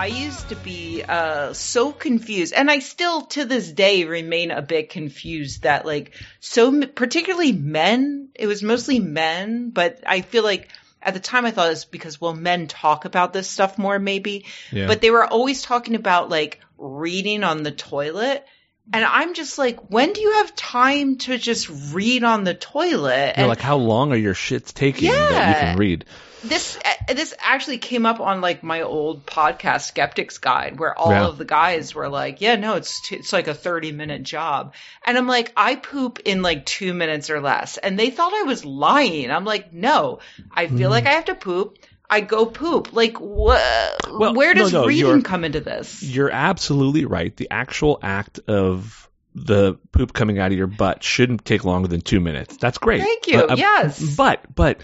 I used to be uh, so confused, and I still to this day remain a bit confused that like so particularly men. It was mostly men, but I feel like at the time I thought it was because well men talk about this stuff more maybe, Yeah. but they were always talking about like reading on the toilet. And I'm just like, when do you have time to just read on the toilet? And like, how long are your shits taking that you can read? This uh, this actually came up on like my old podcast skeptics guide where all Yeah. of the guys were like yeah no it's t- it's like a 30 minute job and i'm like i poop in like 2 minutes or less and they thought i was lying i'm like no i feel Hmm. like i have to poop i go poop like wha- Well, where does no, reading come into this You're absolutely right. The actual act of the poop coming out of your butt shouldn't take longer than two minutes. That's great. Thank you. Uh, uh, Yes. But but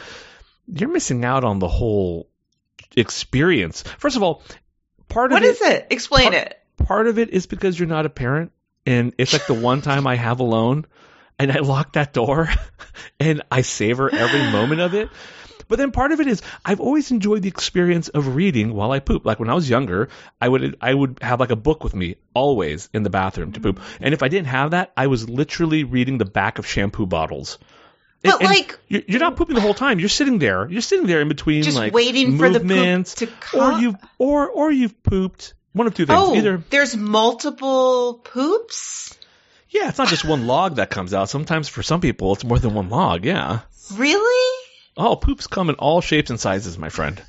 you're missing out on the whole experience. First of all, part what of what is it explain part- it part of it is because you're not a parent and it's like the one time I have alone and I lock that door and I savor every moment of it. But then part of it is I've always enjoyed the experience of reading while I poop. Like when I was younger, I would I would have like a book with me always in the bathroom to poop. And if I didn't have that, I was literally reading the back of shampoo bottles. But, and like- you're, not pooping the whole time. You're sitting there. You're sitting there in between Just like waiting for the poop to or come? you've or or you've pooped. One of two things. oh Either there's multiple poops Yeah, it's not just one log that comes out. Sometimes for some people, it's more than one log. Yeah. really Oh, poops come in all shapes and sizes, my friend.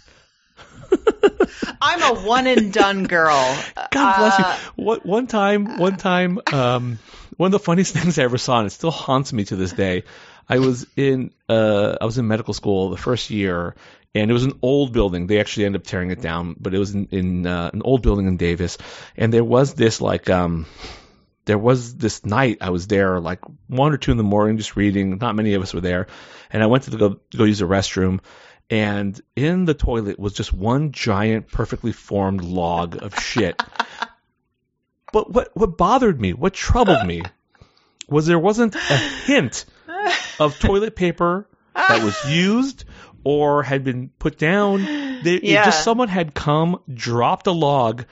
I'm a one and done girl. God bless Uh, you. What one time, one time, um, one of the funniest things I ever saw, and it still haunts me to this day. I was in, uh, I was in medical school the first year, and it was an old building. They actually ended up tearing it down, but it was in, in uh, an old building in Davis, and there was this like, um, there was this night I was there like one or two in the morning just reading. Not many of us were there, and I went to the, go go use the restroom, and in the toilet was just one giant, perfectly formed log of shit. but what what bothered me, what troubled me, was there wasn't a hint of toilet paper that was used or had been put down. They, Yeah. just someone had come, dropped a log,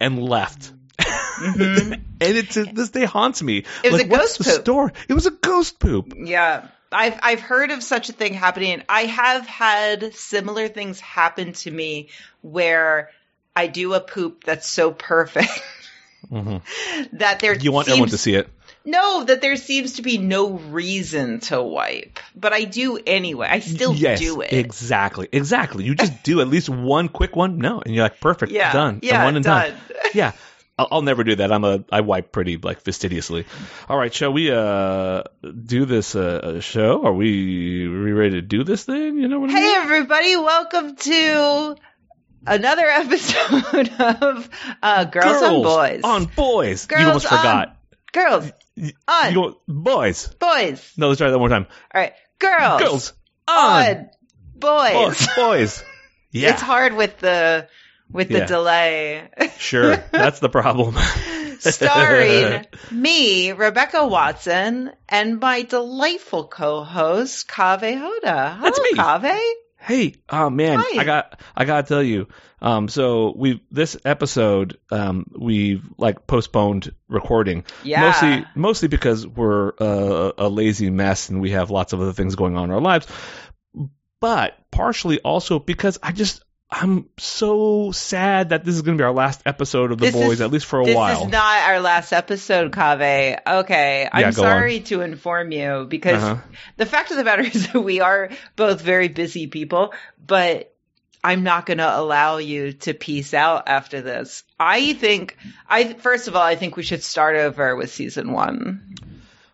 and left. and it to this day haunts me. Mm-hmm. It was like, a ghost poop. story? It was a ghost poop. Yeah. I've I've heard of such a thing happening. I have had similar things happen to me where I do a poop that's so perfect that there Mm-hmm. You want seems, everyone to see it. No, that there seems to be no reason to wipe. But I do anyway. I still yes, do it. exactly, exactly. You just do at least one quick one. No, and you're like perfect, Yeah, done, yeah, I'm one and done. done. yeah, I'll, I'll never do that. I'm a I wipe pretty like fastidiously. All right, shall we uh do this uh show? Are we, are we ready to do this thing? You know what I mean? Hey everybody, welcome to another episode of uh, Girls, on Boys. on boys. Girls you almost on forgot. Girls on You go, boys. Boys. No, let's try that one more time. All right, girls, Girls on on boys. boys. boys. Yeah, It's hard with the with the Yeah. delay. sure. That's the problem. Starring me, Rebecca Watson, and my delightful co-host Kaveh Hoda. That's Hello, me. Kaveh. Hey, oh man, Hi. I got I gotta tell you. Um, so we this episode um we like postponed recording Yeah. mostly mostly because we're uh, a lazy mess and we have lots of other things going on in our lives, but partially also because I just I'm so sad that this is going to be our last episode of the This boys is- at least for a this while. This is not our last episode, Kaveh. Okay, I'm Yeah, on. sorry to inform you because Uh-huh. the fact of the matter is that we are both very busy people, but I'm not going to allow you to peace out after this. I think I first of all, I think we should start over with season 1.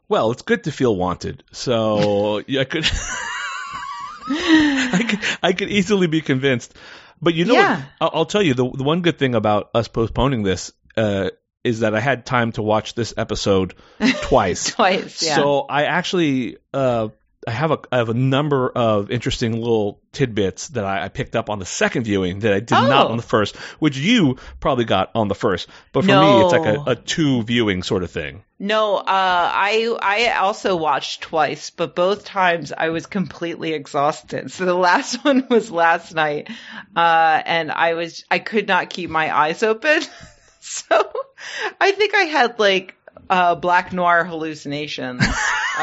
Well, it's good to feel wanted. So I could, I could, I could easily be convinced. But you know Yeah. what? I'll, tell you the the one good thing about us postponing this uh, is that I had time to watch this episode twice. Twice, yeah. So I actually uh, I have a I have a number of interesting little tidbits that I, I picked up on the second viewing that I did not Oh. on the first, which you probably got on the first. But for me, it's like a, a two viewing sort of thing. No, uh, I I also watched twice, but both times I was completely exhausted. So the last one was last night, uh, and I was I could not keep my eyes open. so I think I had like uh, black noir hallucinations.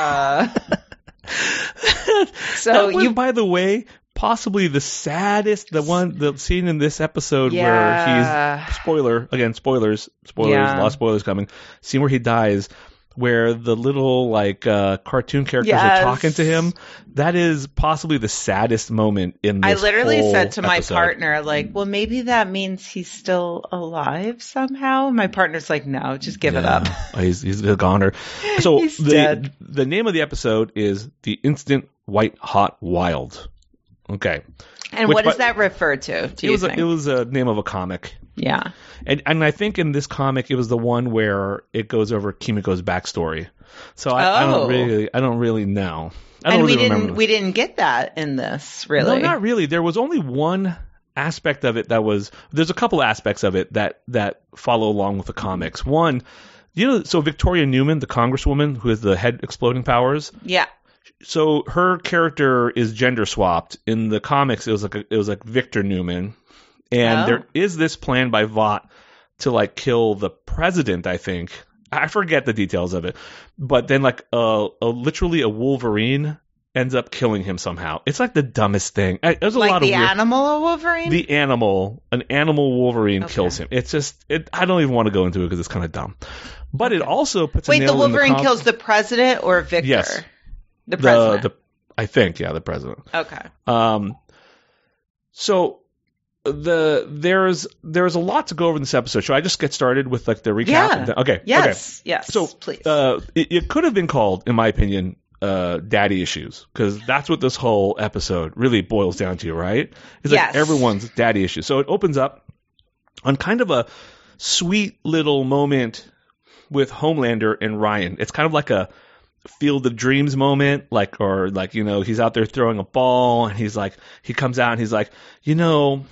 so was, you by the way, possibly the saddest, the one, the scene in this episode where he's spoiler again, spoilers, spoilers, Yeah. a lot of spoilers coming. Scene where he dies, where the little like uh, cartoon characters are talking to him. That is possibly the saddest moment in I literally said to my episode. partner, like, well, maybe that means he's still alive somehow. My partner's like, no, just give it up. Oh, he's he's a goner. So He's the dead. the name of the episode is the instant white hot wild. Okay, And Which what does that refer to? Do it you was think? a, it was a name of a comic. yeah. And and I think in this comic it was the one where it goes over Kimiko's backstory. So I, I Oh. don't really I don't really know. I don't And we didn't remember. we didn't get that in this really. No, not really. There was only one aspect of it that was there's a couple aspects of it that that follow along with the comics. One, you know, so Victoria Newman, the congresswoman who has the head exploding powers, yeah. So her character is gender swapped. In the comics, it was like a, it was like Victor Newman, and Oh. there is this plan by Vought to like kill the president. I think I forget the details of it, but then like a, a literally a Wolverine ends up killing him somehow. It's like the dumbest thing. I, there's a Like lot the of weird. animal Wolverine? the animal, an animal Wolverine Okay. kills him. It's just, it, I don't even want to go into it because it's kind of dumb. But it also puts Wait, the in Wolverine com- kills the president or Victor? Yes. The the, president. the, I think, yeah, the president. okay. Um, so the there's there's a lot to go over in this episode. Should I just get started with like the recap? Yeah. Okay. Yes. Yes. So, please. Uh, it, it could have been called, in my opinion, uh, daddy issues because that's what this whole episode really boils down to, right? It's Yes. like everyone's daddy issues. So it opens up on kind of a sweet little moment with Homelander and Ryan. It's kind of like a field of dreams moment like or like you know he's out there throwing a ball and he's like he comes out and he's like you know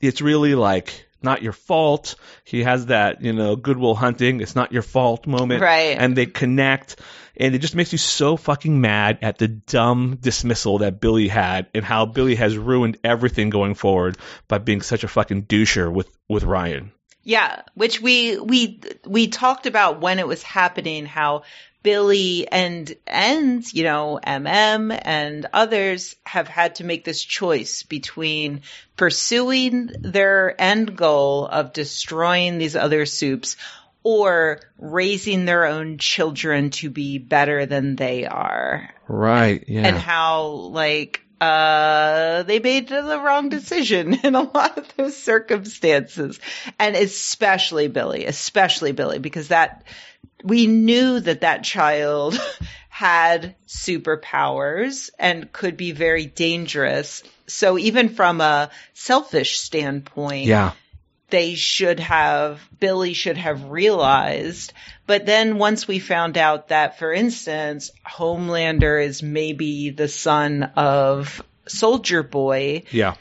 it's really like not your fault. He has that you know goodwill hunting it's not your fault moment. Right. and they connect and it just makes you so fucking mad at the dumb dismissal that Billy had and how Billy has ruined everything going forward by being such a fucking doucher with with Ryan. Yeah, which we we we talked about when it was happening how Billy and and you know MM and others have had to make this choice between pursuing their end goal of destroying these other supes or raising their own children to be better than they are. Right yeah. And how like uh they made the wrong decision in a lot of those circumstances. And especially billy especially billy because that we knew that that child had superpowers and could be very dangerous. So even from a selfish standpoint yeah they should have, Billy should have realized. But then once we found out that, for instance, Homelander is maybe the son of Soldier Boy, yeah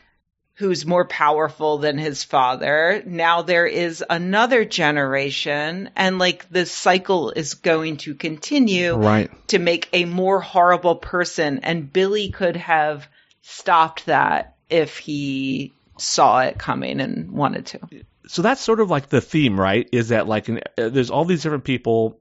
who's more powerful than his father. Now there is another generation and like the cycle is going to continue right to make a more horrible person. And Billy could have stopped that if he saw it coming and wanted to. so that's sort of like the theme, right? Is that like an, uh, there's all these different people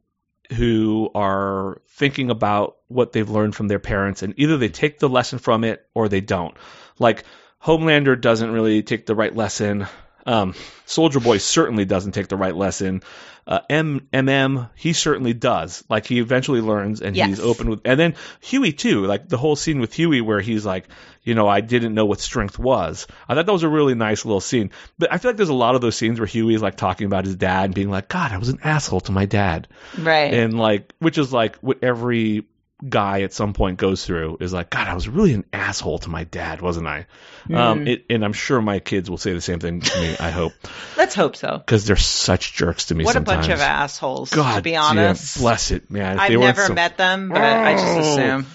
who are thinking about what they've learned from their parents, and either they take the lesson from it or they don't. Like Homelander doesn't really take the right lesson. Um, Soldier Boy certainly doesn't take the right lesson. Uh, M MM he certainly does. Like he eventually learns, and Yes. he's open with. And then Huey too. Like the whole scene with Huey where he's like, you know, I didn't know what strength was. I thought that was a really nice little scene. But I feel like there's a lot of those scenes where Huey's like talking about his dad and being like, God, I was an asshole to my dad, Right. and like, which is like what every guy at some point goes through is like, God, I was really an asshole to my dad, wasn't I? Um, it, and I'm sure my kids will say the same thing to me. I hope Let's hope so. because they're such jerks to me. What sometimes. a bunch of assholes, God, to be damn, honest. bless it, man. If I've never so- met them, but I just Oh. assume.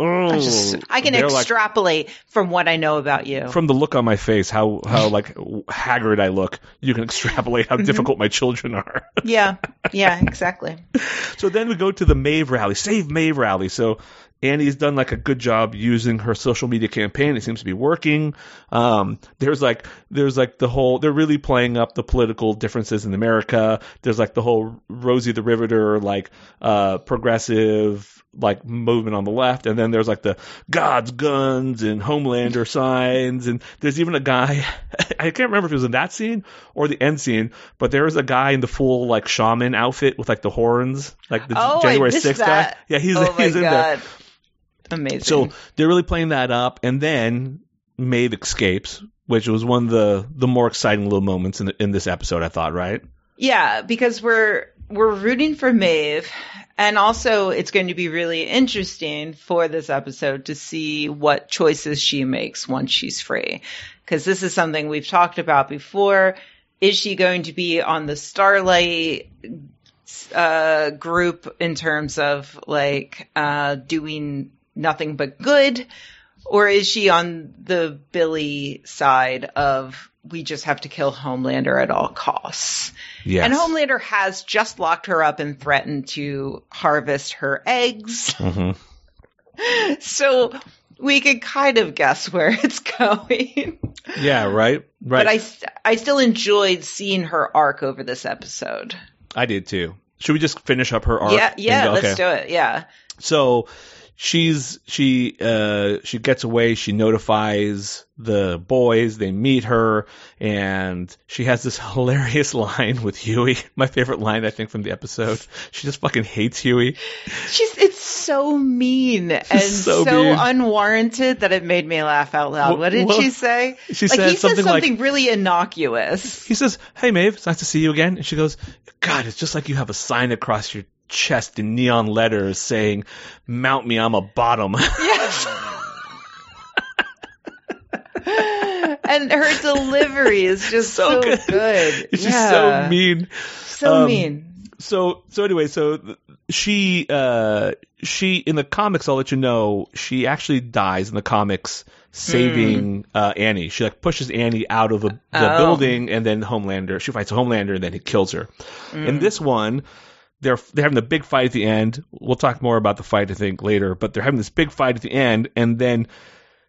Oh, I, just, I can they're like- extrapolate from what I know about you. from the look on my face, how how like haggard I look, you can extrapolate Mm-hmm. how difficult my children are. yeah, yeah, exactly. so then we go to the Maeve rally, Save Maeve rally. So Annie's done like a good job using her social media campaign. It seems to be working. Um, there's like there's like the whole they're really playing up the political differences in America. There's like the whole Rosie the Riveter like uh, progressive like movement on the left, and then there's like the God's guns and Homelander signs, and there's even a guy I can't remember if it was in that scene or the end scene, but there was a guy in the full like shaman outfit with like the horns, like the Oh, January 6th guy. Yeah, he's oh he's in there. Amazing. So they're really playing that up, and then Maeve escapes, which was one of the the more exciting little moments in the, in this episode. I thought, right? Yeah, because we're we're rooting for Maeve, and also it's going to be really interesting for this episode to see what choices she makes once she's free. Because this is something we've talked about before. Is she going to be on the Starlight uh, group in terms of like uh, doing nothing but good? Or is she on the Billy side of we just have to kill Homelander at all costs? Yes. And Homelander has just locked her up and threatened to harvest her eggs. Mhm. So we could kind of guess where it's going. Yeah, right, right. But I, I still enjoyed seeing her arc over this episode. I did too. Should we just finish up her arc? yeah, and yeah, let's do it. Yeah. So she's she uh she gets away she notifies the boys they meet her and she has this hilarious line with huey my favorite line i think from the episode she just fucking hates huey She's it's so mean and So so, mean. unwarranted that it made me laugh out loud. What did well, she say? she like said he something like- something really innocuous. he says hey maeve it's nice to see you again and she goes god it's just like you have a sign across your chest in neon letters saying mount me i'm a bottom Yes. and her delivery is just So so, good. good. she's Yeah. so mean So Um, mean. so so anyway, so she uh she in the comics, I'll let you know, she actually dies in the comics saving uh Annie. She like pushes Annie out of a, the Oh. building and then Homelander, she fights Homelander and then he kills her. In this one, they're they're having a big fight at the end. We'll talk more about the fight I think later, but they're having this big fight at the end and then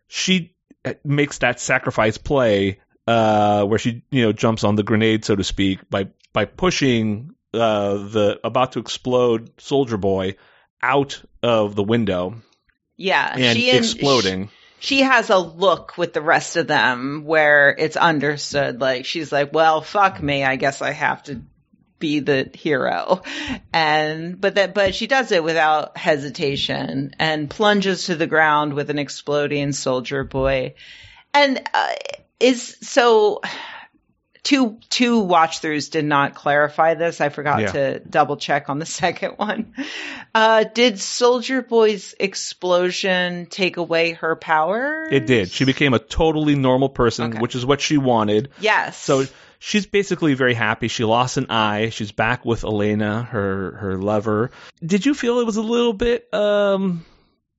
she uh, makes that sacrifice play uh, where she you know jumps on the grenade so to speak by by pushing uh, the about to explode soldier boy out of the window Yeah. and she and- exploding. She has a look with the rest of them where it's understood. Like she's like, well, fuck me. I guess I have to be the hero. And, but that, but she does it without hesitation and plunges to the ground with an exploding soldier boy. And, uh, is so, two two watch throughs did not clarify this. I forgot Yeah. to double check on the second one. Uh, did Soldier Boy's explosion take away her power? It did. She became a totally normal person, Okay. which is what she wanted. Yes. So she's basically very happy. She lost an eye. She's back with Elena, her her lover. Did you feel it was a little bit? um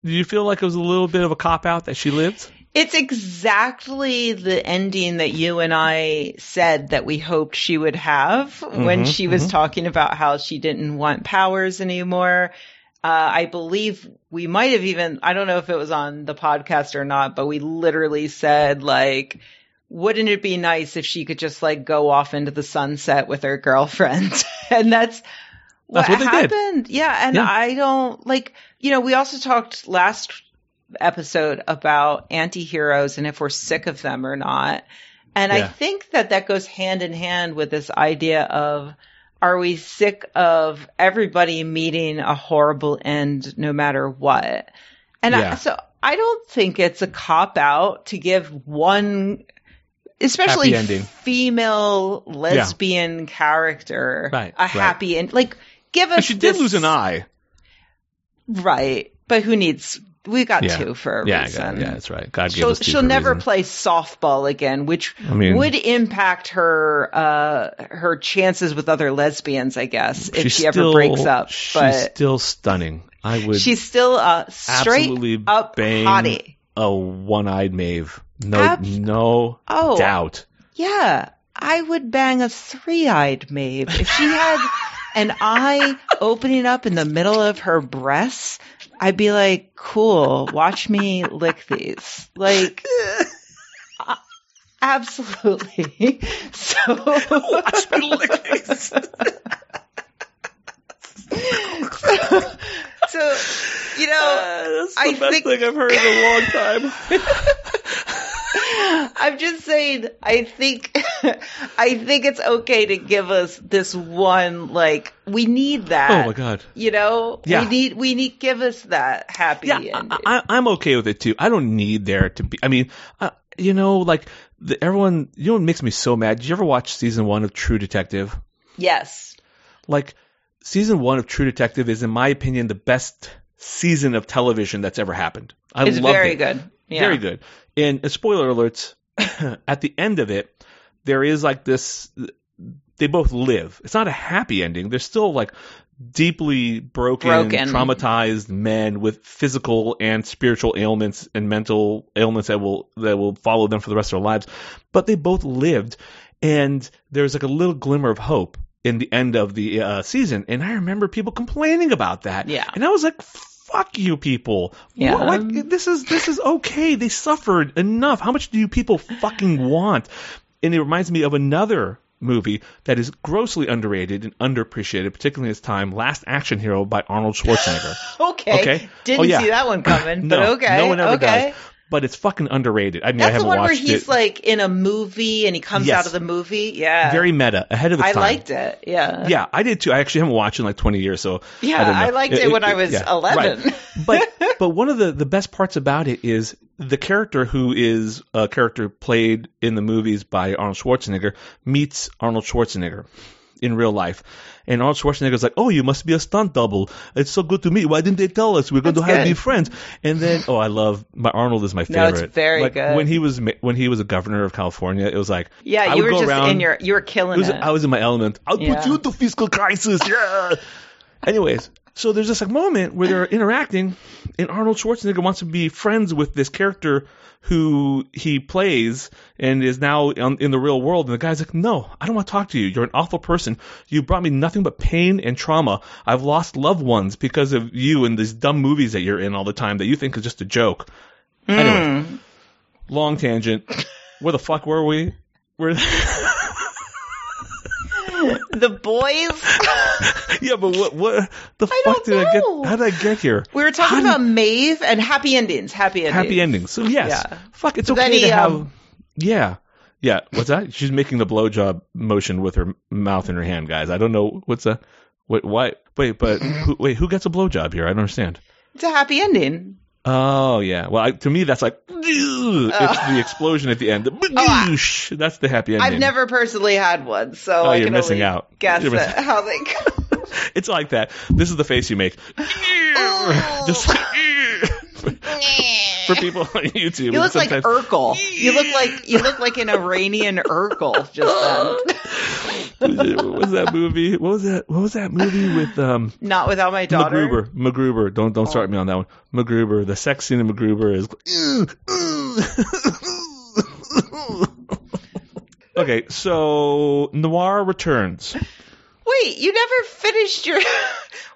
Did you feel like it was a little bit of a cop out that she lived? It's exactly the ending that you and I said that we hoped she would have when Mhm, she was mhm. talking about how she didn't want powers anymore. Uh, I believe we might have even, I don't know if it was on the podcast or not, but we literally said like, wouldn't it be nice if she could just like go off into the sunset with her girlfriend? and that's what, That's what they did. happened. Yeah. And Yeah. I don't like, you know, we also talked last episode about anti-heroes and if we're sick of them or not. And I think that that goes hand in hand with this idea of are we sick of everybody meeting a horrible end no matter what? And Yeah. I, so I don't think it's a cop out to give one especially female lesbian character Right, a right. happy end like give us But she did this- lose an eye. right but who needs we got Yeah. two for a Yeah, reason yeah, that's right. God gave she'll us two she'll never reason. play softball again, which I mean- would impact her uh her chances with other lesbians, I guess, if She's she ever still- breaks up. She's But still stunning. I would She's still a straight up bang hottie. a one-eyed Maeve. No, Abs- no Oh, doubt. yeah. I would bang a three-eyed Maeve if she had an eye opening up in the middle of her breasts. I'd be like, cool. Watch me lick these. Like, uh, absolutely. So, Watch me lick these. so, you know, that's the I best think- thing I've heard in a long time. I'm just saying, I think, I think it's okay to give us this one, like, we need that. oh my god. You know, Yeah. we need, we need, give us that happy Yeah, ending. I, I, I'm okay with it too. I don't need there to be. I mean, uh, you know, like the, everyone. You know what makes me so mad? Did you ever watch season one of True Detective? yes. Like season one of True Detective is, in my opinion, the best season of television that's ever happened. I It's loved very it. good. Yeah. Very good. And uh, spoiler alerts, at the end of it, there is like this. They both live. It's not a happy ending. They're still like deeply broken, Broken. traumatized men with physical and spiritual ailments and mental ailments that will that will follow them for the rest of their lives. But they both lived, and there's like a little glimmer of hope in the end of the uh, season. And I remember people complaining about that. Yeah. And I was like, "Fuck you, people! Yeah. What- like this is this is okay. They suffered enough. How much do you people fucking want?" And it reminds me of another movie that is grossly underrated and underappreciated, particularly in its time. Last Action Hero by Arnold Schwarzenegger. Okay. Okay. Didn't Oh, yeah. see that one coming, no, but okay. no one ever okay. does. But it's fucking underrated. I mean, I That's the haven't one where he's it. like in a movie and he comes Yes. out of the movie. Yeah. Very meta, ahead of its I time. liked it. Yeah. Yeah, I did too. I actually haven't watched it in like 20 years, so Yeah, I. I liked it when I was 11. right. but but one of the the best parts about it is the character who is a character played in the movies by Arnold Schwarzenegger meets Arnold Schwarzenegger in real life. And Arnold Schwarzenegger's like, "Oh, you must be a stunt double. It's so good to meet. Why didn't they tell us? We're going That's to have good. be friends." And then, oh, I love my Arnold is my favorite. No, it's very like, good. When he was when he was a governor of California, it was like, Yeah, I you were just around, in your, you were it killing was, it. I was in my element. I'll Yeah. put you into fiscal crisis. Yeah. Anyways, so there's this like moment where they're interacting, and Arnold Schwarzenegger wants to be friends with this character who he plays and is now on, in the real world. And the guy's like, "No, I don't want to talk to you. You're an awful person. You brought me nothing but pain and trauma. I've lost loved ones because of you and these dumb movies that you're in all the time that you think is just a joke." Anyway, Mm. long tangent. Where the fuck were we? Where? the boys. yeah, but what? What the I fuck did I get? How did I get here? We were talking How about Maeve and happy endings. Happy endings. happy endings. So yes, Yeah. fuck. It's then okay he, to have. um, yeah, yeah. What's that? She's making the blowjob motion with her mouth in her hand, guys. I don't know what's that. Wait, why? Wait, but who, wait, who gets a blowjob here? I don't understand. It's a happy ending. Oh yeah. Well, I, to me that's like it's the explosion at the end. The That's the happy ending. Oh. I've never personally had one, so Oh, I you're can missing out. guess missing- how they go. It's like that. This is the face you make. Just for people on YouTube. You look like Urkel. You look like you look like an Iranian Urkel just then. what was that movie? What was that? What was that movie with um Not without my daughter. MacGruber? MacGruber. Don't don't start me on that one. MacGruber. The sex scene in MacGruber is. okay, so Noir returns. Wait, you never finished your.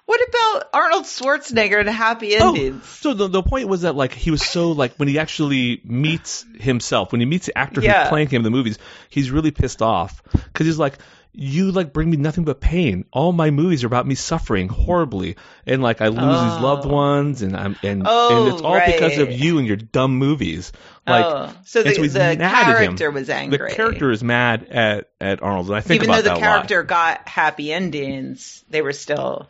What about Arnold Schwarzenegger and Happy Oh, Endings? so the the point was that like he was so like when he actually meets himself, when he meets the actor Yeah. who's playing him in the movies, he's really pissed off because he's like, "You like bring me nothing but pain. All my movies are about me suffering horribly, and like I lose these loved Oh. ones, and I'm and Oh, and it's all because of you and your dumb movies." Like, oh, so the, so the mad at him. character was angry. the character is mad at at Arnold, and I think even though the character got happy endings, they were still.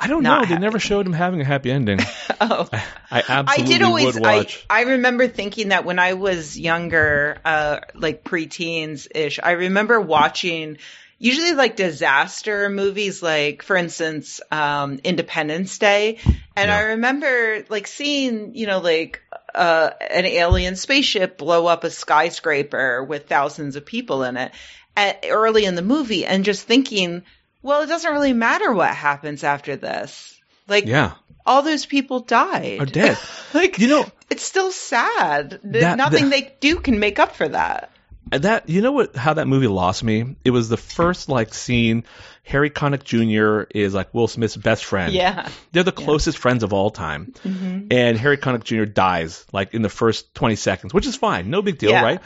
I don't know. They never showed him having a happy ending. Oh, I I absolutely did always. would I watch. I remember thinking that when I was younger, uh, like preteens ish. I remember watching usually like disaster movies, like for instance, um, Independence Day, and Yeah. I remember like seeing you know like uh, an alien spaceship blow up a skyscraper with thousands of people in it at, early in the movie, and just thinking, well, it doesn't really matter what happens after this Like Yeah, all those people died. are dead. like You know it's still sad. That- Nothing that- they do can make up for that. that. You know what? How that movie lost me? It was the first like scene. Harry Connick Jr. is like Will Smith's best friend. Yeah. They're the closest friends of all time. Mm-hmm. And Harry Connick Jr. dies like in the first 20 seconds, which is fine. No big deal, Yeah. right?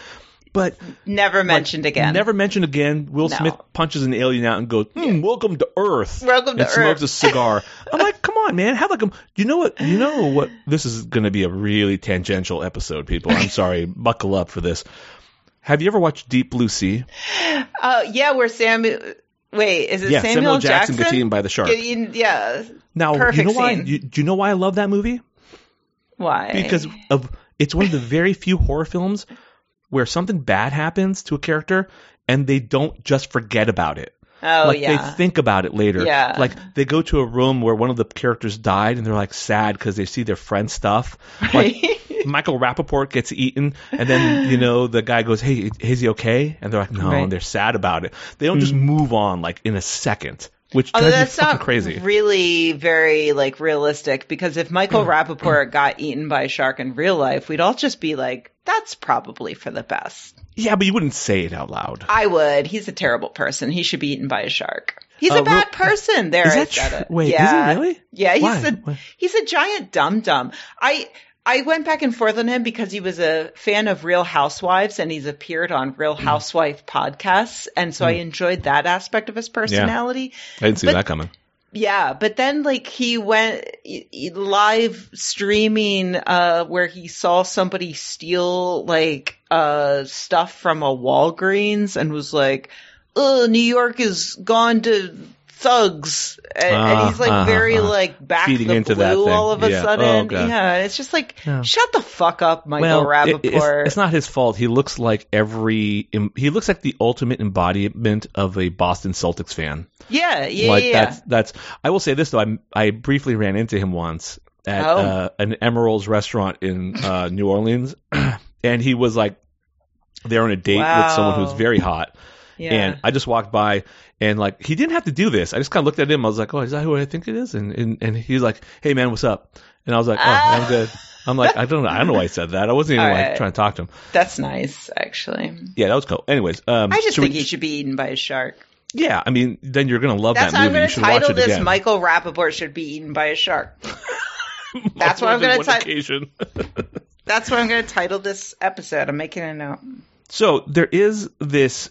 But Never mentioned again. never mentioned again. Will No. Smith punches an alien out and goes, hmm, "Welcome to Earth." Welcome to and smokes a cigar. I'm like, come on, man. Have like a. You know what? You know what? This is going to be a really tangential episode, people. I'm sorry. Buckle up for this. Have you ever watched Deep Blue Sea? Uh, yeah, where Sam. Wait, is it yeah, Samuel, Samuel Jackson, Jackson? eaten by the shark. Getting- yeah. Now, perfect you know why? You, do you know why I love that movie? Why? because of it's one of the very few horror films where something bad happens to a character and they don't just forget about it. oh like yeah, they think about it later. Yeah. Like they go to a room where one of the characters died and they're like sad because they see their friend's stuff. Like Michael Rappaport gets eaten and then, you know, the guy goes, Hey, is he okay? And they're like, No, Right. and they're sad about it. They don't just mm. move on like in a second. Which Although that's not crazy. really very like realistic because if Michael Rappaport got eaten by a shark in real life, we'd all just be like, "That's probably for the best." yeah, but you wouldn't say it out loud. I would. He's a terrible person. He should be eaten by a shark. He's Uh, a bad real- person. There, Is I that said true? it. Wait, is he yeah. really? Yeah, he's Why? a Why? he's a giant dum dum. I I went back and forth on him because he was a fan of Real Housewives and he's appeared on Mm. Real Housewife podcasts, and so I enjoyed that aspect of his personality. I didn't see But- that coming. Yeah, but then like he went live streaming uh where he saw somebody steal like uh stuff from a Walgreens and was like, "Oh, New York is gone to thugs." And, and Uh, he's like uh-huh, very uh-huh. like back Feeding the into blue thing. all of a Yeah. sudden. Oh, God. yeah, it's just like Yeah. shut the fuck up, Michael it- Rappaport. it's, it's not his fault. He looks like every he looks like the ultimate embodiment of a Boston Celtics fan. yeah, yeah, like yeah. that's that's. I will say this though. I I briefly ran into him once at Oh. uh, an Emeril's restaurant in uh, New Orleans, and he was like there on a date with someone who's very hot. Yeah. And I just walked by and like he didn't have to do this. I just kind of looked at him. I was like, "Oh, is that who I think it is?" And and, and he's like, "Hey man, what's up?" And I was like, "Oh, Ah. I'm good." I'm like, I don't know. I don't know why I said that. I wasn't even All like right. trying to talk to him. That's nice, actually. Yeah, that was cool. Anyways, um, I just think we- he should be eaten by a shark. Yeah, I mean, then you're gonna love That's that I'm movie. going You to should watch title it this. again. Michael Rappaport should be eaten by a shark. That's what I'm gonna title. That's what I'm going to title this episode. I'm making a note. So there is this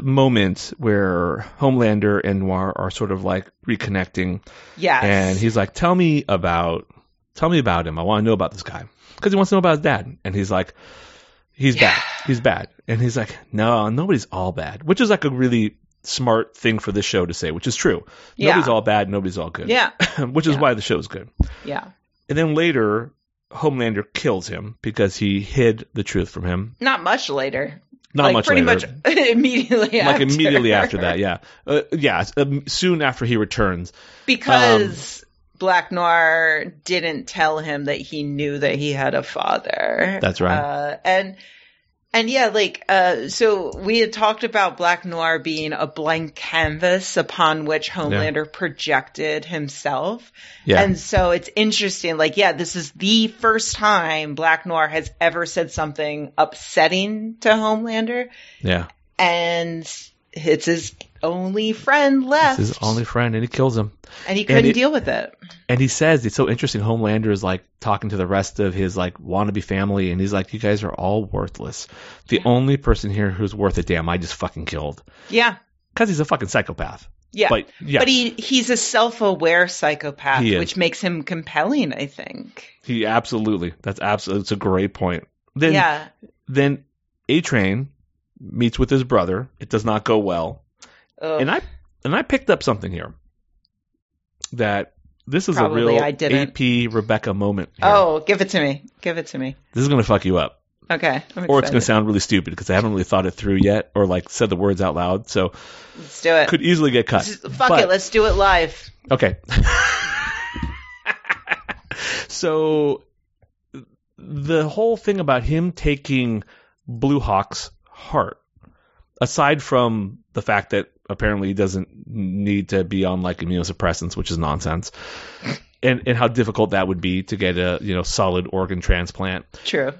moment where Homelander and Noir are sort of like reconnecting, Yes. and he's like, "Tell me about, tell me about him. I want to know about this guy because he wants to know about his dad." And he's like, "He's Yeah. bad. He's bad." And he's like, "No, nobody's all bad," which is like a really smart thing for this show to say, which is true. Yeah. Nobody's all bad. Nobody's all good. yeah. which is Yeah. why the show is good. Yeah. And then later, Homelander kills him because he hid the truth from him. Not much later. Not like much pretty later. much immediately like after. immediately after that, yeah, uh, yeah, um, soon after he returns. Because Black Noir didn't tell him that he knew that he had a father. That's right. Uh, and and yeah, like uh, so we had talked about Black Noir being a blank canvas upon which Homelander projected himself. Yeah, And so it's interesting. Like, yeah, this is the first time Black Noir has ever said something upsetting to Homelander, yeah, and it's his only friend left, it's his only friend, and he kills him. and he couldn't it- deal with it. And he says it's so interesting. Homelander is like talking to the rest of his like wannabe family, and he's like, "You guys are all worthless. The only person here who's worth a damn, I just fucking killed Yeah, because he's a fucking psychopath." yeah. But yeah, But he he's a self-aware psychopath, which makes him compelling. I think. he absolutely. That's absolutely. It's a great point. Then yeah. then A Train meets with his brother. It does not go well. Ugh. And I and I picked up something here that this is Probably a real I didn't. AP Rebecca moment. Here. oh, give it to me. Give it to me. this is gonna fuck you up, Okay. I'm or it's gonna excited. sound really stupid because I haven't really thought it through yet, or like said the words out loud, so Let's do it. could easily get cut. Just- fuck But- it. Let's do it live. Okay. so the whole thing about him taking Blue Hawk's heart, aside from the fact that apparently he doesn't need to be on like immunosuppressants, which is nonsense, and and how difficult that would be to get a you know solid organ transplant True.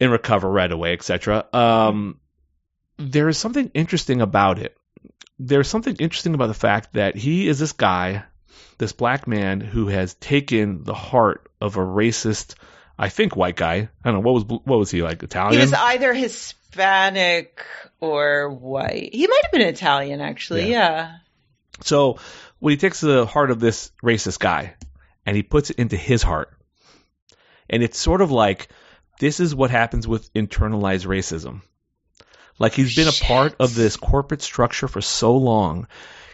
and recover right away, etc. Um, there is something interesting about it. There's something interesting about the fact that he is this guy, this black man who has taken the heart of a racist, I think white guy. I don't know what was what was he like Italian? He was either Hispanic or white. He might have been Italian, actually. Yeah. So when he takes the heart of this racist guy and he puts it into his heart, and it's sort of like this is what happens with internalized racism. Like he's been a part of this corporate structure for so long.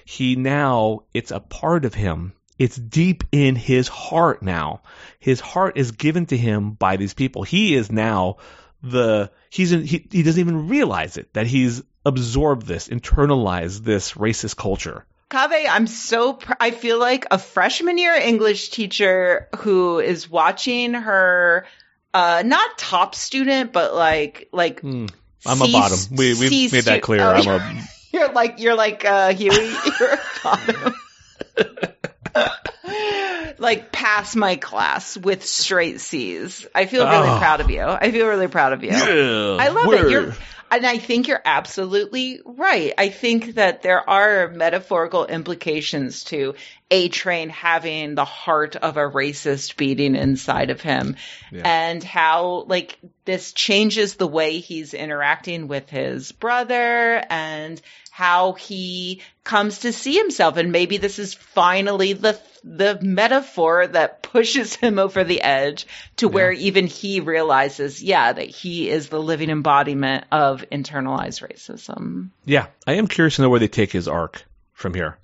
He now, it's a part of him. It's deep in his heart now. His heart is given to him by these people. He is now the, he's in, he, he doesn't even realize it, that he's absorbed this, internalized this racist culture. Kaveh, I'm so, pr- I feel like a freshman year English teacher who is watching her, uh, not top student, but like, like, Hmm. I'm a C- bottom. We, we've C made that clear. oh, I'm a, You're like you're like uh Huey. You're a bottom. like pass my class with straight C's. I feel really Oh. proud of you. I feel really proud of you. yeah, I love word. it. You're and I think you're absolutely right. I think that there are metaphorical implications to A Train having the heart of a racist beating inside of him. Yeah. and how like this changes the way he's interacting with his brother and how he comes to see himself. And maybe this is finally the the metaphor that pushes him over the edge to where even he realizes yeah that he is the living embodiment of internalized racism. Yeah, I am curious to know where they take his arc from here.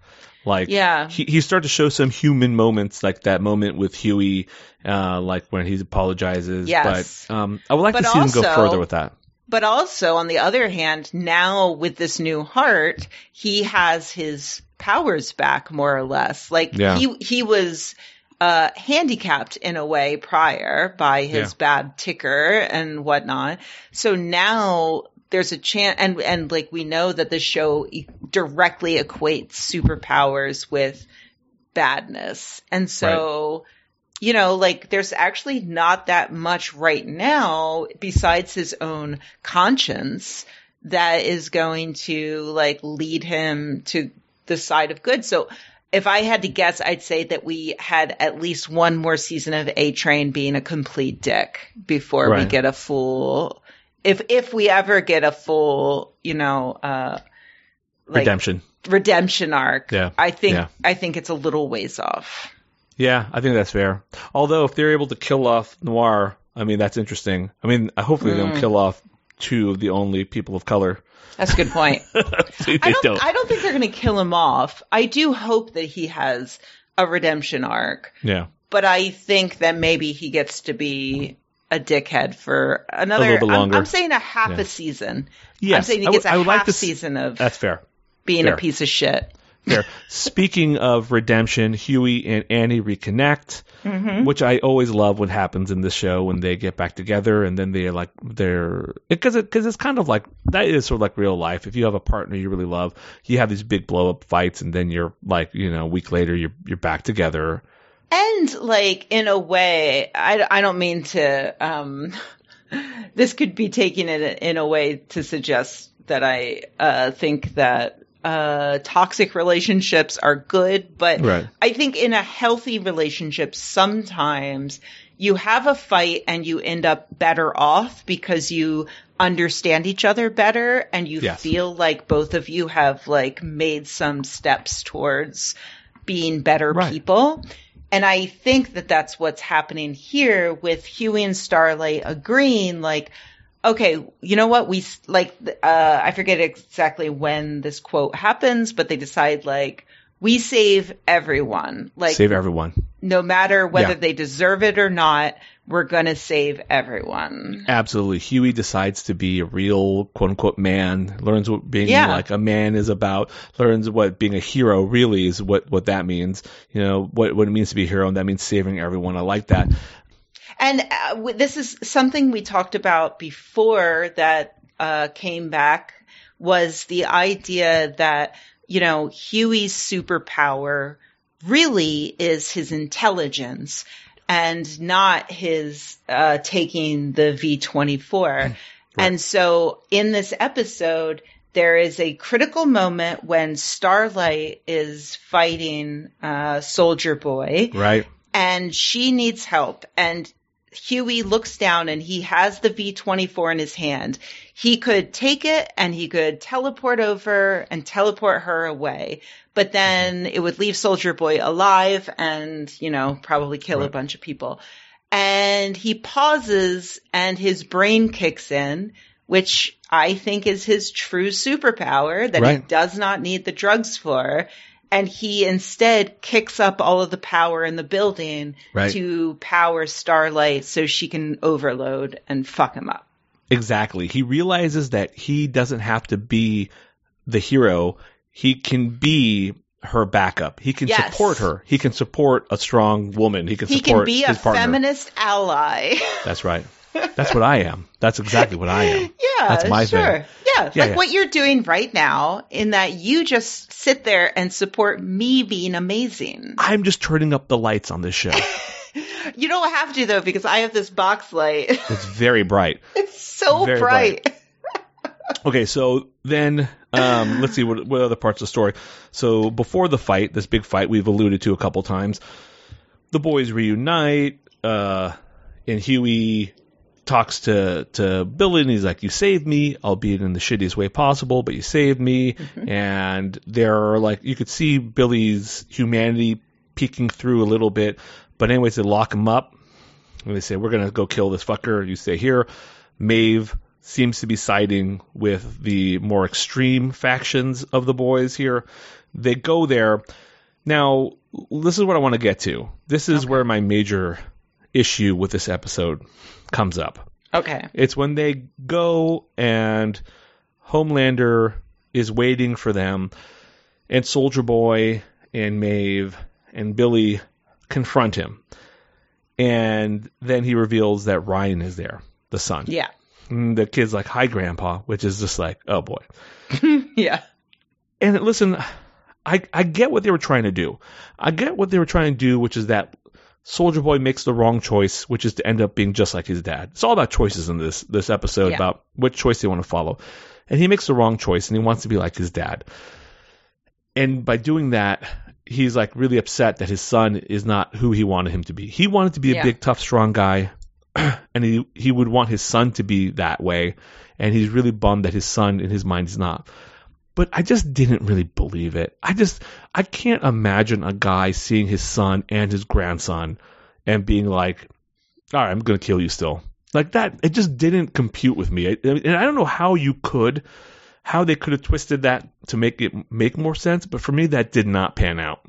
Like, Yeah. he he started to show some human moments, like that moment with Huey, uh, like when he apologizes. Yes. but um, I would like But to see him go further with that. But also, on the other hand, now with this new heart, he has his powers back more or less. Like Yeah. he he was uh, handicapped in a way prior by his Yeah. bad ticker and whatnot. So now there's a chance, and and like we know that the show directly equates superpowers with badness, and so you know, like there's actually not that much right now besides his own conscience that is going to like lead him to the side of good. So if I had to guess, I'd say that we had at least one more season of A Train being a complete dick before we get a full, if, if we ever get a full, you know, uh, like Redemption. redemption arc. Yeah. I think, Yeah. I think it's a little ways off. Yeah, I think that's fair. Although if they're able to kill off Noir, I mean that's interesting. I mean, hopefully they don't Mm. kill off two of the only people of color. That's a good point. I don't, don't. I don't think they're going to kill him off. I do hope that he has a redemption arc, yeah, but I think that maybe he gets to be a dickhead for another. little bit I'm- I'm, saying a half Yeah. a season. I'm yes. saying he I gets would- a I would half like to season of That's fair. being fair. a piece of shit. Fair. Speaking of redemption, Huey and Annie reconnect, Mm-hmm. which I always love what happens in this show when they get back together and then they're like they're because it, cause it's kind of like that is sort of like real life. If you have a partner you really love, you have these big blow up fights and then you're like you know a week later you're you're back together. And like in a way, I, I don't mean to. Um, this could be taken in a, in a way to suggest that I uh, think that uh, toxic relationships are good, but Right. I think in a healthy relationship, sometimes you have a fight and you end up better off because you understand each other better and you Yes. feel like both of you have like made some steps towards being better Right. people. And I think that that's what's happening here with Huey and Starlight agreeing, like, okay, you know what? We like, uh, I forget exactly when this quote happens, but they decide like, we save everyone. Like, Save everyone. No matter whether Yeah. they deserve it or not, we're gonna save everyone. Absolutely. Huey decides to be a real quote unquote man, learns what being Yeah. like a man is about, learns what being a hero really is what, what that means. You know, what, what it means to be a hero, and that means saving everyone. I like that. And uh, this is something we talked about before that uh, came back was the idea that you know Huey's superpower really is his intelligence and not his uh, taking the V24. And so in this episode, there is a critical moment when Starlight is fighting uh, Soldier Boy Right. and she needs help. And Huey looks down and he has the V24 in his hand. He could take it and he could teleport over and teleport her away. But then mm-hmm. it would leave Soldier Boy alive and, you know, probably kill a bunch of people. And he pauses and his brain kicks in, which I think is his true superpower that he does not need the drugs for. And he instead kicks up all of the power in the building Right. to power Starlight so she can overload and fuck him up. Exactly. He realizes that he doesn't have to be the hero. He can be her backup. He can Yes. support her. He can support a strong woman. He can He support can be a partner. feminist ally. That's right. That's what I am. That's exactly what I am. yeah, That's my sure. thing. Yeah, Yeah, like yeah. what you're doing right now in that you just sit there and support me being amazing. I'm just turning up the lights on this show. You don't have to though because I have this box light. It's very bright. It's so Very bright. Okay, so then um, let's see what, what other parts of the story. So before the fight, this big fight we've alluded to a couple times, the boys reunite, uh, and Hughie talks to to Billy, and he's like, "You saved me, albeit in the shittiest way possible, but you saved me." And they're like, you could see Billy's humanity peeking through a little bit, but anyways, they lock him up. And they say, "We're gonna go kill this fucker. You stay here." Maeve seems to be siding with the more extreme factions of the boys here. They go there. Now, this is what I want to get to. This is where my major issue with this episode comes up. Okay. It's when they go and Homelander is waiting for them, and Soldier Boy and Maeve and Billy confront him. And then he reveals that Ryan is there, the son. Yeah. And the kid's like, "Hi, Grandpa," which is just like, "Oh boy." Yeah. And listen, I I get what they were trying to do. I get what they were trying to do, which is that Soldier Boy makes the wrong choice, which is to end up being just like his dad. It's all about choices in this this episode Yeah. about which choice they want to follow. And he makes the wrong choice, and he wants to be like his dad. And by doing that, he's like really upset that his son is not who he wanted him to be. He wanted to be a big, tough, strong guy, and he he would want his son to be that way. And he's really bummed that his son, in his mind, is not but I just didn't really believe it. I just I can't imagine a guy seeing his son and his grandson and being like, "All right, I'm going to kill you still." Like that, it just didn't compute with me. I- And I don't know how you could, how they could have twisted that to make it make more sense. But for me, that did not pan out.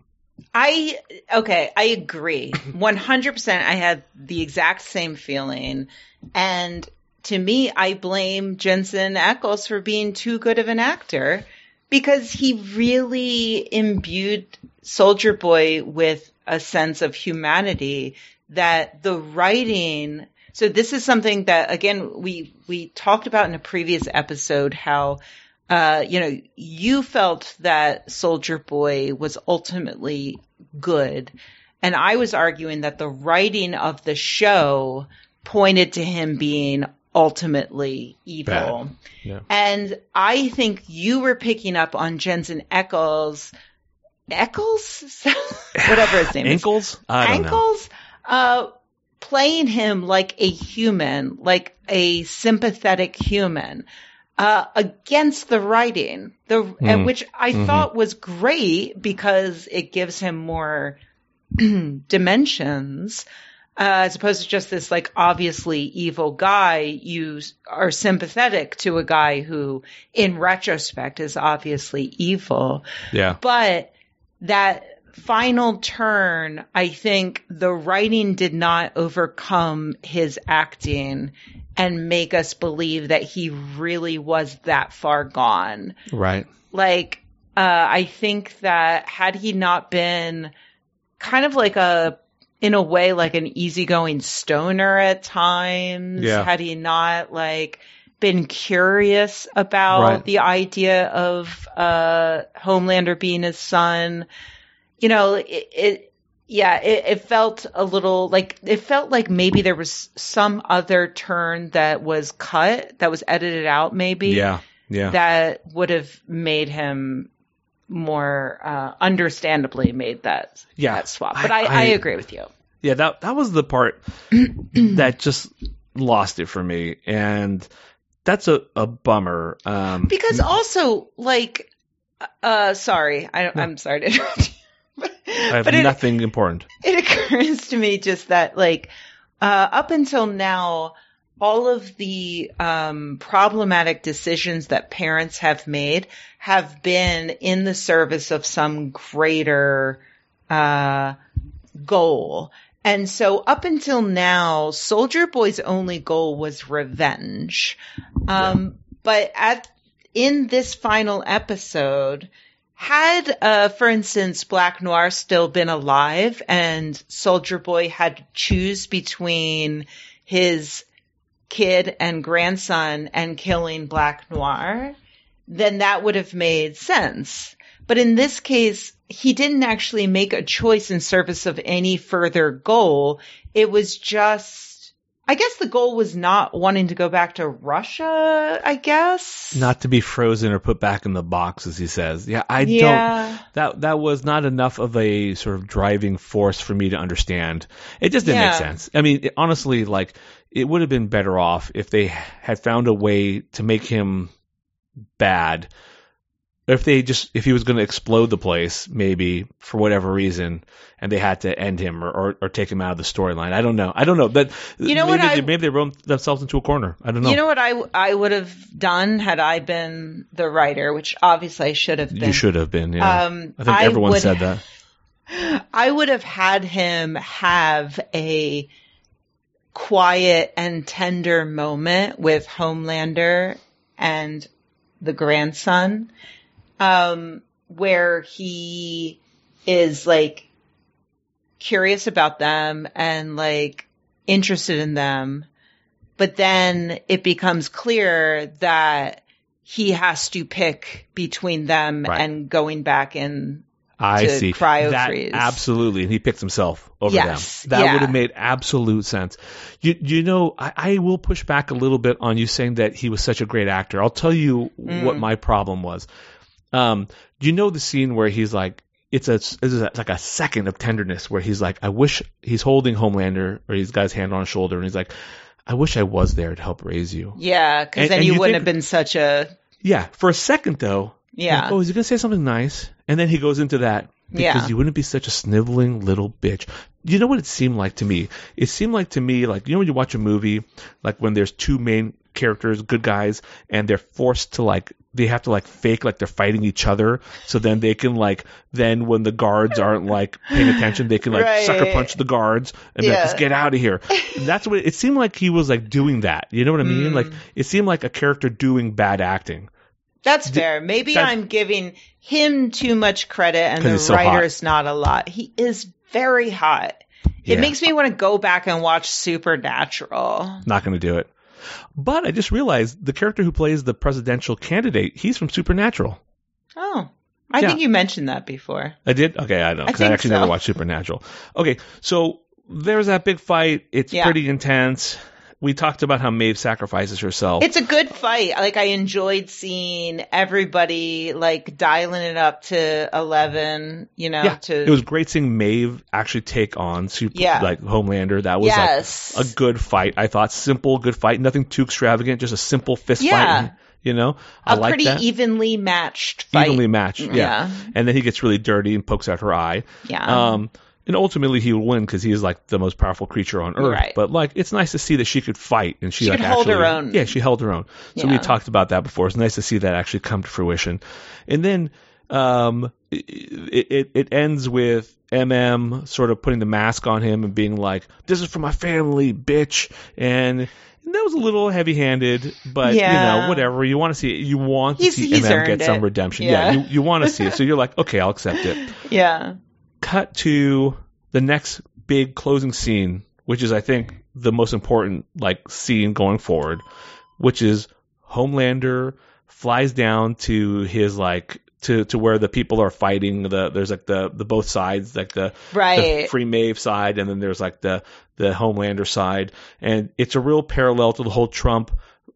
I okay, I agree. 100% I had the exact same feeling and to me I blame Jensen Ackles for being too good of an actor because he really imbued Soldier Boy with a sense of humanity that the writing so this is something that again we we talked about in a previous episode how uh, you know, you felt that Soldier Boy was ultimately good. And I was arguing that the writing of the show pointed to him being ultimately evil. Yeah. And I think you were picking up on Jensen Eccles, Eccles? Whatever his name is Ankles? I don't know. ankles uh playing him like a human like a sympathetic human uh against the writing the and Mm. which i Mhm. thought was great because it gives him more dimensions uh, as opposed to just this like obviously evil guy you are sympathetic to a guy who in retrospect is obviously evil Yeah. but that final turn, I think the writing did not overcome his acting and make us believe that he really was that far gone. Right. Like, uh, I think that had he not been kind of like a, in a way, like an easygoing stoner at times, Yeah. had he not like been curious about Right. the idea of, uh, Homelander being his son, you know, it, it yeah, it, it felt a little like it felt like maybe there was some other turn that was cut, that was edited out, maybe. Yeah, yeah. That would have made him more uh, understandably made that Yeah. that swap. But I, I, I- agree with you. Yeah, that that was the part that just lost it for me, and that's a, a bummer. Um, Because also, like, uh, sorry, I. I'm sorry to interrupt you. I have it, nothing important. it occurs to me just that, like, uh, up until now, all of the um, problematic decisions that parents have made have been in the service of some greater uh, goal. And so up until now, Soldier Boy's only goal was revenge. Um, but at, in this final episode, had, uh, for instance, Black Noir still been alive and Soldier Boy had to choose between his kid and grandson and killing Black Noir, then that would have made sense. But in this case, he didn't actually make a choice in service of any further goal. It was just, I guess the goal was not wanting to go back to Russia, I guess. Not to be frozen or put back in the box, as he says. Yeah, I don't. That that was not enough of a sort of driving force for me to understand. It just didn't Yeah. make sense. I mean, it, honestly, like it would have been better off if they had found a way to make him bad. If they just if he was going to explode the place, maybe for whatever reason, and they had to end him or, or, or take him out of the storyline. I don't know. I don't know. But You know maybe what they, I- maybe they wrote themselves into a corner. I don't know. You know what I, I would have done had I been the writer, which obviously I should have been. you should have been. Yeah. Um, I think everyone would- said that. I would have had him have a quiet and tender moment with Homelander and the grandson, um, where he is like curious about them and like interested in them. But then it becomes clear that he has to pick between them Right. and going back in I to see. cryo that freeze. absolutely, and he picks himself over Yes, them. That yeah. would have made absolute sense. You, you know, I, I will push back a little bit on you saying that he was such a great actor. I'll tell you Mm. what my problem was. Um, do you know the scene where he's like, it's a, it's a- like a second of tenderness where he's like, I wish he's holding Homelander or he's got his hand on his shoulder and he's like, I wish I was there to help raise you. Yeah, because then and you, you wouldn't think- have been such a Yeah, for a second though, yeah. like, oh, is he gonna say something nice? And then he goes into that because Yeah. you wouldn't be such a sniveling little bitch. You know what it seemed like to me? It seemed like to me like you know when you watch a movie, like when there's two main characters, good guys, and they're forced to like they have to like fake like they're fighting each other, so then they can like then when the guards aren't like paying attention, they can like Right. sucker punch the guards and Yeah. just get out of here. That's what it seemed like he was like doing that. You know what I mean? Mm. Like it seemed like a character doing bad acting. That's fair. Maybe that- I'm giving him too much credit and the so hot. writer's not a lot. He is very hot. Yeah. It makes me want to go back and watch Supernatural. Not going to do it. But I just realized the character who plays the presidential candidate, he's from Supernatural. Oh, I Yeah. think you mentioned that before. I did? Okay, I don't know. I I, actually so. never watched Supernatural. Okay, so there's that big fight. It's Yeah. pretty intense. We talked about how Maeve sacrifices herself. It's a good fight. Like I enjoyed seeing everybody like dialing it up to eleven. You know, yeah, to it was great seeing Maeve actually take on Super, Yeah. like Homelander. That was yes, like a good fight. I thought simple, good fight. Nothing too extravagant. Just a simple fist Yeah. fight. You know, I a like pretty that. evenly matched fight. Evenly matched. Yeah. Yeah. And then he gets really dirty and pokes out her eye. Yeah. Um, and ultimately he will win because he is like the most powerful creature on earth. Right. But like, it's nice to see that she could fight and she, She like could hold her actually- own. Yeah, she held her own. So we talked about that before. It's nice to see that actually come to fruition. And then, um, it, it, it ends with MM sort of putting the mask on him and being like, this is for my family, bitch. And that was a little heavy-handed, but you Yeah. know, whatever. You want to see it. You want to He's- see he's MM get some it. redemption. Yeah. you, you want to see it. So you're like, okay, I'll accept it yeah. Cut to the next big closing scene, which is I think the most important like scene going forward, which is Homelander flies down to his like to to where the people are fighting. The there's like the the both sides, like the Right. the Free Maeve side, and then there's like the the Homelander side, and it's a real parallel to the whole Trump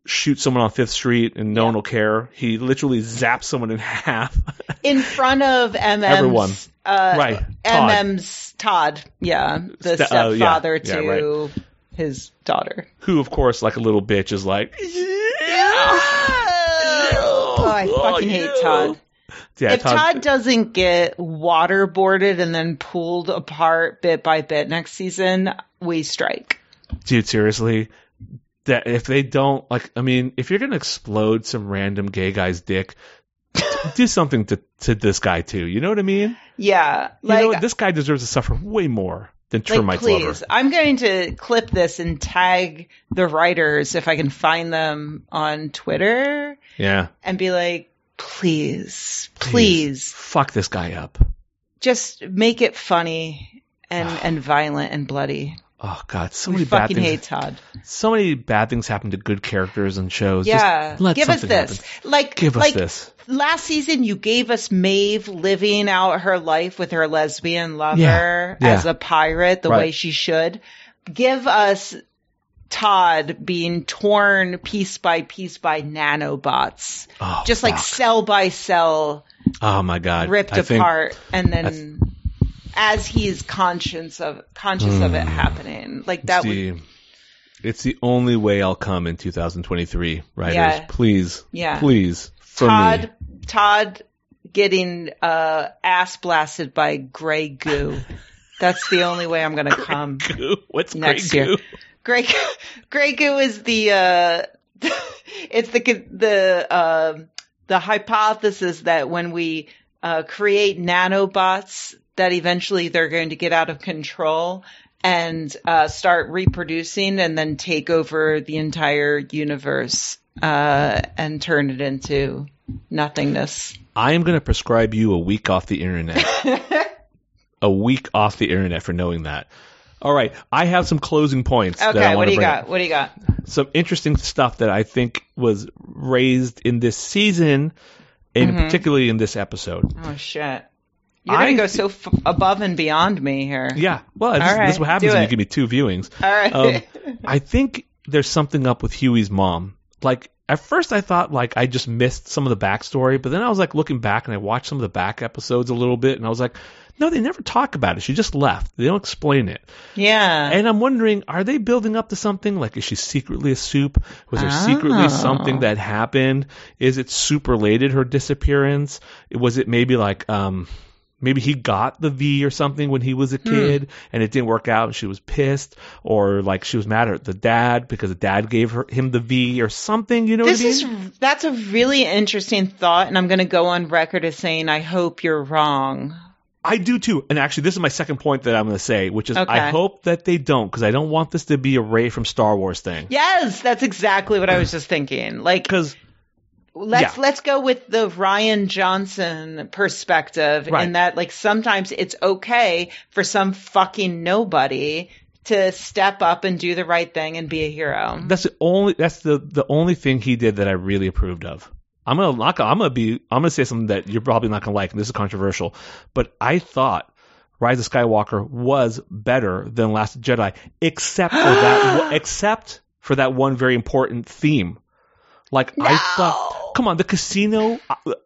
shoot someone on Fifth Street and no one will care. He literally zaps someone in half. in front of MM's Everyone. Uh, Right. Todd. MM's Todd, yeah, the Ste- oh, yeah. stepfather Yeah, to his daughter. Who, of course, like a little bitch, is like, Oh, I fucking hate yeah. Todd. yeah, if Todd, doesn't get waterboarded and then pulled apart bit by bit next season, we strike. dude, seriously, that if they don't like, I mean, if you're gonna explode some random gay guy's dick, do something to to this guy too. You know what I mean? Yeah, You know what? This guy deserves to suffer way more than like termites please, lover. I'm going to clip this and tag the writers if I can find them on Twitter Yeah, and be like, please, please, fuck this guy up. just make it funny and and violent and bloody. Oh god, so We many bad things. hate Todd. So many bad things happen to good characters and shows. Yeah, Just let give us this. happen. Like, Give us like this. last season, you gave us Maeve living out her life with her lesbian lover Yeah, yeah. as a pirate, the Right. way she should. Give us Todd being torn piece by piece by nanobots, Oh, just like cell by cell, oh my god, ripped I apart, and then as he's conscious of conscious of Hmm. it happening, like that it's would the, it's the only way I'll come in 2023, writers. Yeah. Please, Yeah. please, for Todd me. Todd getting uh, ass blasted by gray goo. That's the only way I'm gonna come. Goo. What's Next Grey year. Goo? Grey Grey goo is the uh, it's the the uh, the hypothesis that when we uh, create nanobots, that eventually they're going to get out of control and uh, start reproducing, and then take over the entire universe uh, and turn it into nothingness. I am going to prescribe you a week off the internet. a week off the internet for knowing that. All right, I have some closing points. that I Okay, what do you got? up. What do you got? Some interesting stuff that I think was raised in this season, and Mm-hmm. particularly in this episode. Oh shit! You're I gonna go so f- above and beyond me here. Yeah, well, this, right, this is what happens when you give me two viewings. All right. Um, I think there's something up with Hughie's mom. Like at first, I thought like I just missed some of the backstory, but then I was like looking back and I watched some of the back episodes a little bit, and I was like, no, they never talk about it. She just left. They don't explain it. yeah. And I'm wondering, are they building up to something? Like, is she secretly a supe? Was there Oh. secretly something that happened? Is it supe related, her disappearance? Was it maybe like, um, maybe he got the V or something when he was Hmm. a kid and it didn't work out and she was pissed? Or like she was mad at the dad because the dad gave her, him the V or something? You know this what I mean? is that's a really interesting thought, and I'm gonna go on record as saying I hope you're wrong. I do too. And actually, this is my second point that I'm going to say, which is Okay. I hope that they don't because I don't want this to be a Rey from Star Wars thing. Yes, that's exactly what I was just thinking. Like, Because let's yeah. let's go with the Rian Johnson perspective Right. in that like sometimes it's okay for some fucking nobody to step up and do the right thing and be a hero. That's the only. That's the the only thing he did that I really approved of. I'm gonna not. I'm gonna be. I'm gonna say something that you're probably not gonna like, and this is controversial. But I thought Rise of Skywalker was better than Last Jedi, except for that. except for that one very important theme. Like I thought, come on, the casino,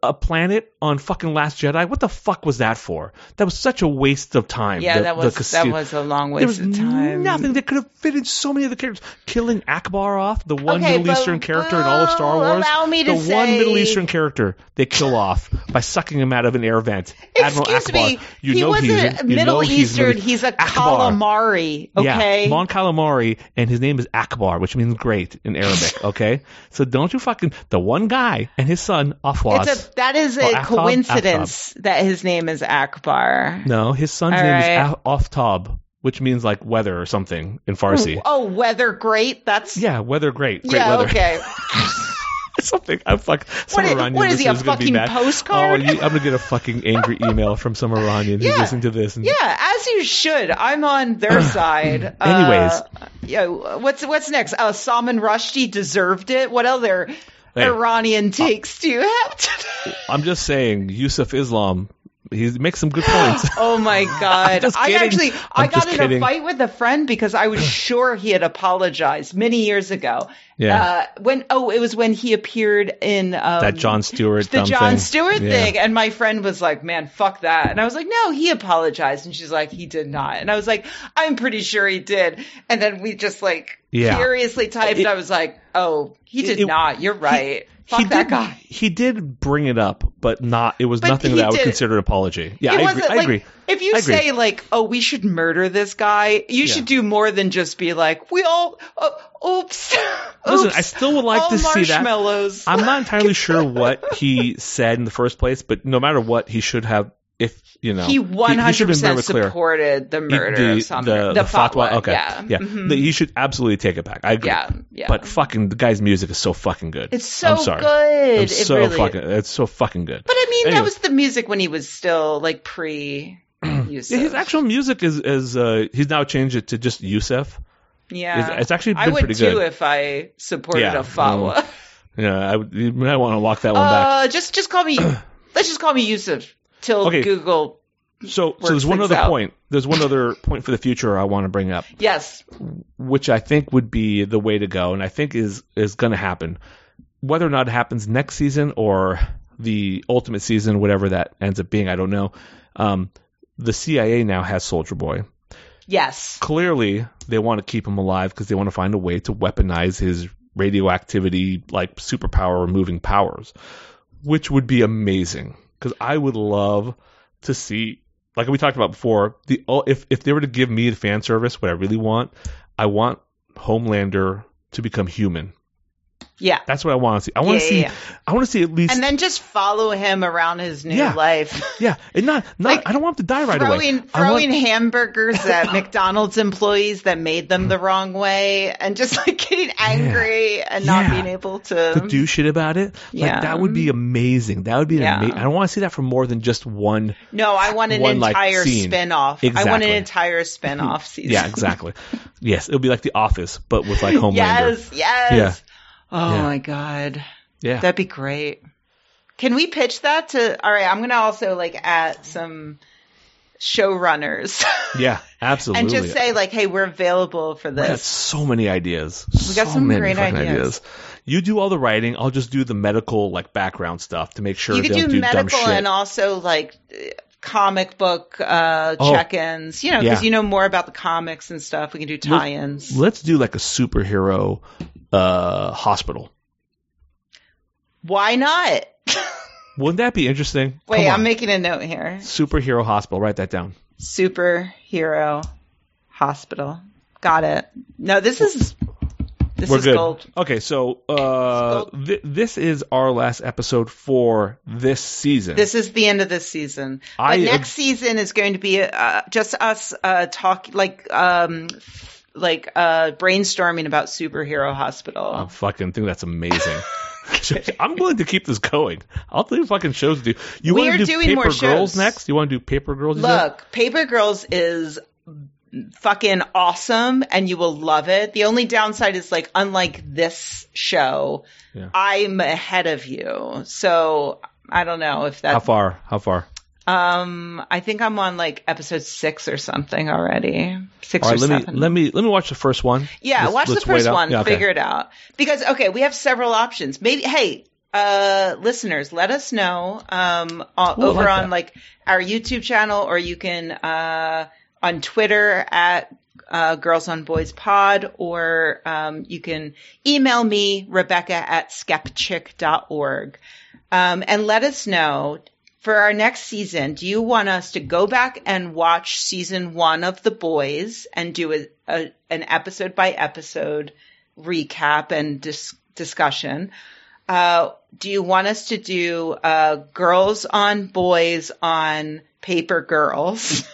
a planet on fucking Last Jedi. What the fuck was that for? That was such a waste of time. Yeah, the- that the was that was a long there waste was of time. nothing that could have fit in so many of the characters. Killing Ackbar off, the one Okay, Middle Eastern character in all of Star Wars. allow me to the one Middle Eastern character they kill off by sucking him out of an air vent. Admiral Excuse Ackbar. me. You he know wasn't he's Middle he's Eastern. Middle- He's a Ackbar. calamari. Okay. Yeah, Mon Calamari, and his name is Ackbar, which means great in Arabic. Okay, so don't you fucking the one guy and his son Afwas. it's a that is a? Coincidence that his name is Ackbar. no, his son's All name right. is Aftab, which means like weather or something in Farsi. Oh, weather great. That's Yeah, weather great, great yeah, weather. okay. something. I'm fuck. Some What is- Iranian what is he, a fucking postcard? Oh, you, I'm gonna get a fucking angry email from some Iranian who's Yeah. listening to this. And, Yeah, as you should. I'm on their side. Anyways. uh, yeah. What's what's next? Uh, Salman Rushdie deserved it. What other? Hey. Iranian uh, takes do you have to? I'm just saying, Yusuf Islam, he makes some good points. Oh my god! I actually I I'm got in kidding. a fight with a friend because I was sure he had apologized many years ago. Yeah. Uh, when oh, it was when he appeared in um, that Jon Stewart the Jon thing. Stewart Yeah. thing, and my friend was like, "Man, fuck that," and I was like, "No, he apologized," and she's like, "He did not," and I was like, "I'm pretty sure he did," and then we just like Yeah. furiously typed. It- I was like, "Oh, he did it- not. You're right. Fuck he that did, guy." He did bring it up, but not. It was But nothing that I would did- consider an apology. Yeah, I agree. wasn't I agree. if you agree. say like, "Oh, we should murder this guy," you Yeah. should do more than just be like, "We all, uh, oops." Listen, oops, I still would like to see that. marshmallows. I'm not entirely sure what he said in the first place, but no matter what, he should have. If you know, he he one should hundred have been very percent clear. supported the He- murder the, the, The, the fatwa. Okay, yeah, yeah. Mhm. He should absolutely take it back. I agree. yeah, yeah. But fucking, the guy's music is so fucking good. it's so I'm sorry. good. I'm it so really. fucking. It's so fucking good. But I mean, Anyway. that was the music when he was still like pre. Yusuf. Yeah, his actual music is is uh, he's now changed it to just Yusuf. yeah. It's, it's actually been I would pretty too good. if I supported Yeah, a fatwa. Yeah, I would, you might want to walk that one back. Uh, just just call me. let's just call me Yusuf till Okay. Google. So, so there's one other out. point. There's one other point for the future I want to bring up, Yes. which I think would be the way to go, and I think is is going to happen. Whether or not it happens next season or the ultimate season, whatever that ends up being, I don't know. Um, the CIA now has Soldier Boy. Yes. Clearly, they want to keep him alive because they want to find a way to weaponize his radioactivity, like superpower removing powers, which would be amazing. Because I would love to see, like we talked about before, the oh, if if they were to give me the fan service, what I really want, I want Homelander to become human. Yeah. That's what I want to see. I want Yeah, to see. yeah. I want to see at least. And then just follow him around his new Yeah. life. yeah, and not not. Like, I don't want him to die right away. throwing want- throwing hamburgers at McDonald's employees that made them the wrong way, and just like getting angry and not being able to. to do shit about it. Like Yeah. that would be amazing. That would be Yeah. amazing. I don't want to see that for more than just one. no, I want an one, entire scene. spin-off. I want an entire spin-off season. Yeah, exactly. yes, it would be like The Office, but with like Homelander. yes, yes. Yeah. Oh Yeah. my god. Yeah. That'd be great. Can we pitch that to? All right, I'm gonna also like add some showrunners yeah, absolutely. and just say like, "Hey, we're available for this." We got so many ideas. We got So some great fucking ideas. You do all the writing. I'll just do the medical like background stuff to make sure You don't do do dumb medical shit. and also like comic book uh, Oh. check-ins. You know, because Yeah. you know more about the comics and stuff. We can do tie-ins. Let's do like a superhero uh, hospital. Why not? Wouldn't that be interesting? Wait, I'm making a note here. superhero hospital. Write that down. Superhero hospital. Got it. No, this is this We're is good. gold. Okay, so uh, Gold. th- this is our last episode for this season. This is the end of this season. But I- next season is going to be uh, just us uh, talk like um like uh brainstorming about superhero hospital. I fucking think that's amazing. I'm willing to keep this going. I'll do fucking shows to do. You want to do doing Paper Girls next? You want to do Paper Girls? said? Look, Paper Girls is fucking awesome and you will love it. The only downside is like unlike this show, Yeah. I'm ahead of you. So I don't know if that. How far? How far? Um I think I'm on like episode 6 or something already. 6 All or let 7. me let me let me watch the first one. Yeah, Let's- watch the let's wait first one, yeah, okay. figure it out. Because okay, we have several options. Maybe hey, uh listeners, let us know um Ooh, over like on that. like our YouTube channel or you can uh on Twitter at uh, Girls on Boys Pod, or um, you can email me, Rebecca at skepchick.org. Um, and let us know for our next season, do you want us to go back and watch season one of The Boys and do a, a, an episode by episode recap and dis- discussion? Uh, do you want us to do uh, girls on boys on paper girls?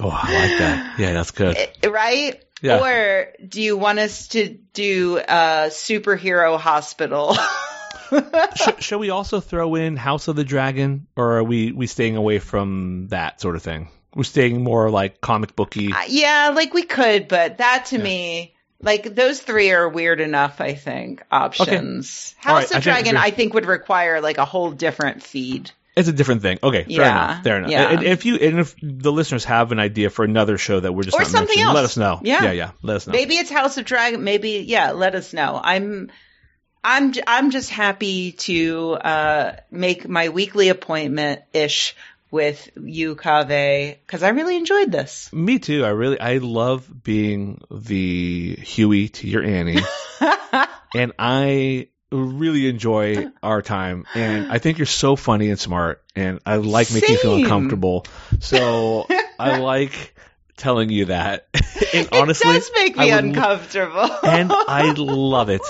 Oh, I like that. Yeah, that's good. right? Yeah. Or do you want us to do a superhero hospital? Sh- shall we also throw in House of the Dragon, or are we we staying away from that sort of thing? We're staying more like comic booky. Uh, yeah, like we could, but that to me, Like those three are weird enough, I think. Options. Right, House I of think Dragon, we're- I think would require like a whole different feed. It's a different thing. Okay, fair Yeah, enough. Fair enough. yeah. And if you and if the listeners have an idea for another show that we're just Or not something else. let us know. Yeah. yeah, yeah. Let us know. Maybe it's House of Dragon. Maybe yeah. Let us know. I'm. I'm I'm just happy to uh, make my weekly appointment ish with you, Kaveh, because I really enjoyed this. Me too. I really I love being the Hughie to your Annie, and I really enjoy our time. And I think you're so funny and smart, and I like making you feel uncomfortable. So I like telling you that. and honestly, it does make me would- uncomfortable. and I love it.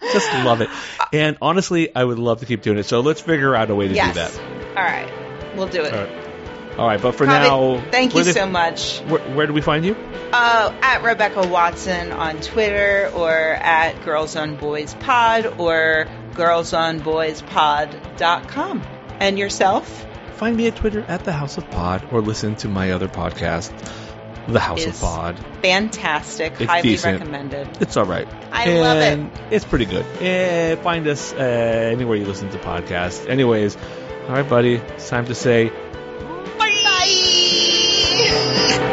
Just love it. And honestly, I would love to keep doing it. So let's figure out a way to yes. do that. All right, we'll do it. All right. All right, but for Kaveh, now, thank you they- so much. Where, where do we find you? Uh, at Rebecca Watson on Twitter or at Girls on Boys Pod or girlsonboyspod.com. And yourself? Find me at Twitter at the House of Pod or listen to my other podcast, the House of Pod. Fantastic. It's highly decent. recommended. It's all right. I and love it. It's pretty good. Eh, find us uh, anywhere you listen to podcasts. Anyways, all right, buddy. It's time to say bye. bye.